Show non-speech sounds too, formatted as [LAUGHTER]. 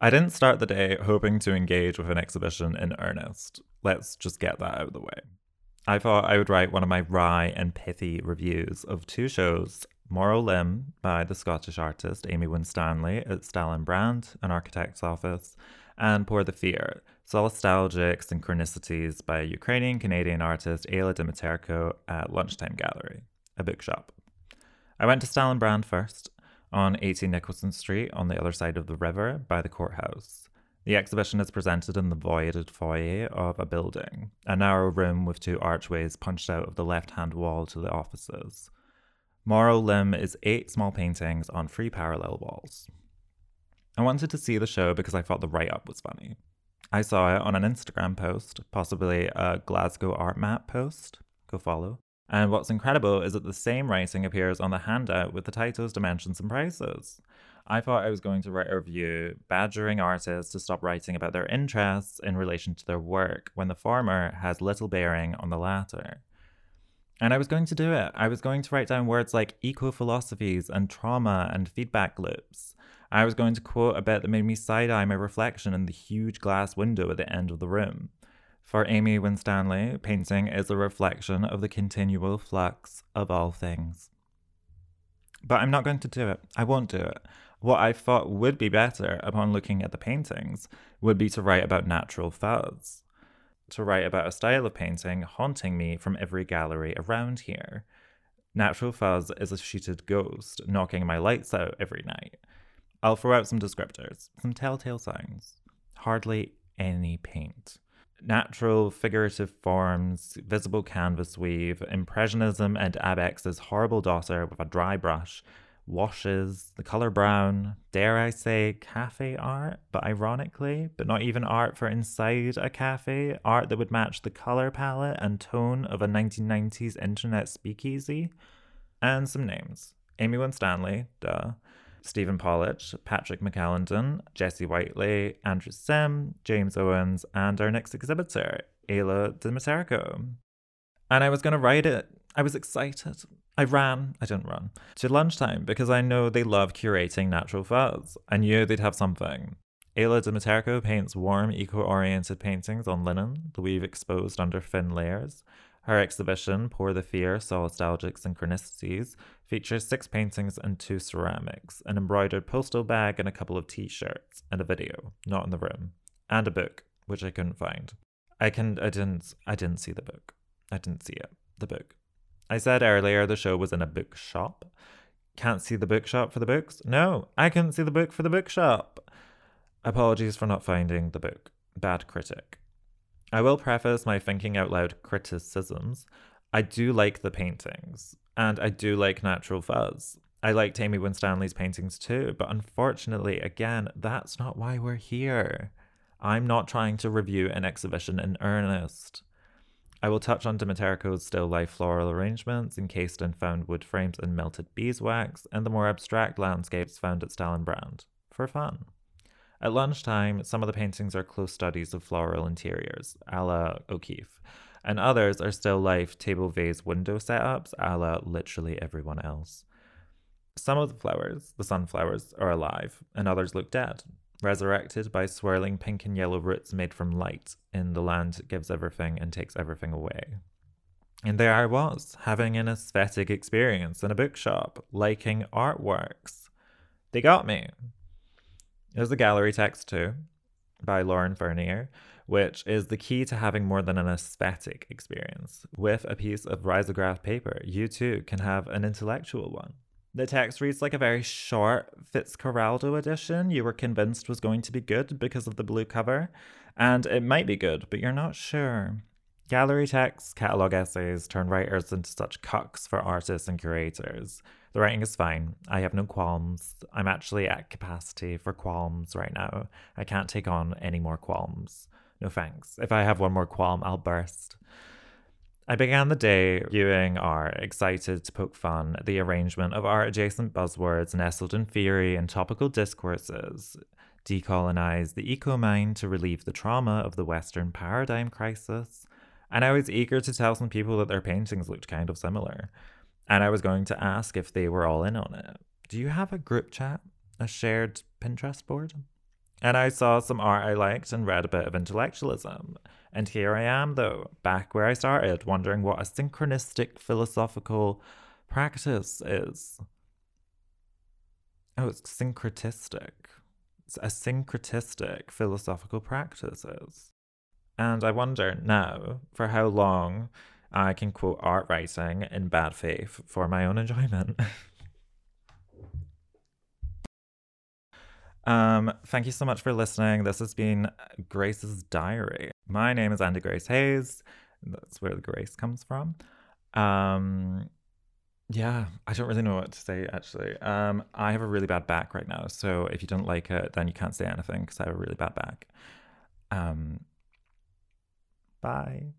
I didn't start the day hoping to engage with an exhibition in earnest. Let's just get that out of the way. I thought I would write one of my wry and pithy reviews of two shows Moral Limb by the Scottish artist Amy Winstanley at Stallan-Brand, an architect's office, and Pour the Fear, Solastalgic Synchronicities by Ukrainian Canadian artist Ayla Dmyterko at Lunchtime Gallery, a bookshop. I went to Stallan-Brand first, on 18 Nicholson Street on the other side of the river by the courthouse. The exhibition is presented in the voided foyer of a building, a narrow room with two archways punched out of the left hand wall to the offices. Moral Limb is eight small paintings on three parallel walls. I wanted to see the show because I thought the write up was funny. I saw it on an Instagram post, possibly a Glasgow art map post. Go follow. And what's incredible is that the same writing appears on the handout with the titles, dimensions, and prices. I thought I was going to write a review badgering artists to stop writing about their interests in relation to their work when the former has little bearing on the latter. And I was going to do it. I was going to write down words like eco philosophies and trauma and feedback loops. I was going to quote a bit that made me side eye my reflection in the huge glass window at the end of the room. For Amy Winstanley, painting is a reflection of the continual flux of all things. But I'm not going to do it. I won't do it. What I thought would be better upon looking at the paintings would be to write about natural fuzz, to write about a style of painting haunting me from every gallery around here. Natural fuzz is a sheeted ghost knocking my lights out every night. I'll throw out some descriptors, some telltale signs. Hardly any paint natural figurative forms, visible canvas weave, impressionism and Abex's horrible daughter with a dry brush, washes, the color brown, dare I say cafe art, but ironically, but not even art for inside a cafe, art that would match the color palette and tone of a 1990s internet speakeasy, and some names. Amy Winstanley, duh. Stephen Polich, Patrick McAlendon, Jesse Whiteley, Andrew Sim, James Owens, and our next exhibitor, Ayla Dmyterko. And I was going to write it. I was excited. I ran, I didn't run, to lunchtime because I know they love curating natural fuzz. I knew they'd have something. Ayla Dmyterko paints warm, eco oriented paintings on linen, the weave exposed under thin layers. Her exhibition, Pour the Fear Solastalgic Synchronicities, features six paintings and two ceramics, an embroidered postal bag and a couple of t shirts, and a video, not in the room, and a book, which I couldn't find. I can I didn't I didn't see the book. I didn't see it. The book. I said earlier the show was in a bookshop. Can't see the bookshop for the books? No, I couldn't see the book for the bookshop. Apologies for not finding the book. Bad critic. I will preface my thinking out loud criticisms. I do like the paintings, and I do like natural fuzz. I like Amy Winstanley's paintings too, but unfortunately, again, that's not why we're here. I'm not trying to review an exhibition in earnest. I will touch on Dmyterko's still life floral arrangements encased in found wood frames and melted beeswax, and the more abstract landscapes found at Stallan-Brand, for fun. At lunchtime, some of the paintings are close studies of floral interiors, a la O'Keeffe, and others are still life table vase window setups, a la literally everyone else. Some of the flowers, the sunflowers, are alive, and others look dead, resurrected by swirling pink and yellow roots made from light in the land gives everything and takes everything away. And there I was, having an aesthetic experience in a bookshop, liking artworks. They got me. There's a gallery text too by Lauren Fernier, which is the key to having more than an aesthetic experience. With a piece of risograph paper, you too can have an intellectual one. The text reads like a very short Fitzcarraldo edition you were convinced was going to be good because of the blue cover, and it might be good, but you're not sure. Gallery texts, catalogue essays turn writers into such cucks for artists and curators. The writing is fine. I have no qualms. I'm actually at capacity for qualms right now. I can't take on any more qualms. No thanks. If I have one more qualm, I'll burst. I began the day viewing art, excited to poke fun at the arrangement of art adjacent buzzwords nestled in theory and topical discourses. Decolonize the eco mind to relieve the trauma of the Western paradigm crisis and I was eager to tell some people that their paintings looked kind of similar. And I was going to ask if they were all in on it. Do you have a group chat? A shared Pinterest board? And I saw some art I liked and read a bit of intellectualism. And here I am, though, back where I started, wondering what a synchronistic philosophical practice is. Oh, it's syncretistic. It's a syncretistic philosophical practice is. And I wonder now for how long I can quote art writing in bad faith for my own enjoyment. [LAUGHS] um, thank you so much for listening. This has been Grace's Diary. My name is Andy Grace Hayes. That's where the grace comes from. Um, yeah, I don't really know what to say actually. Um, I have a really bad back right now, so if you don't like it, then you can't say anything because I have a really bad back. Um, bye.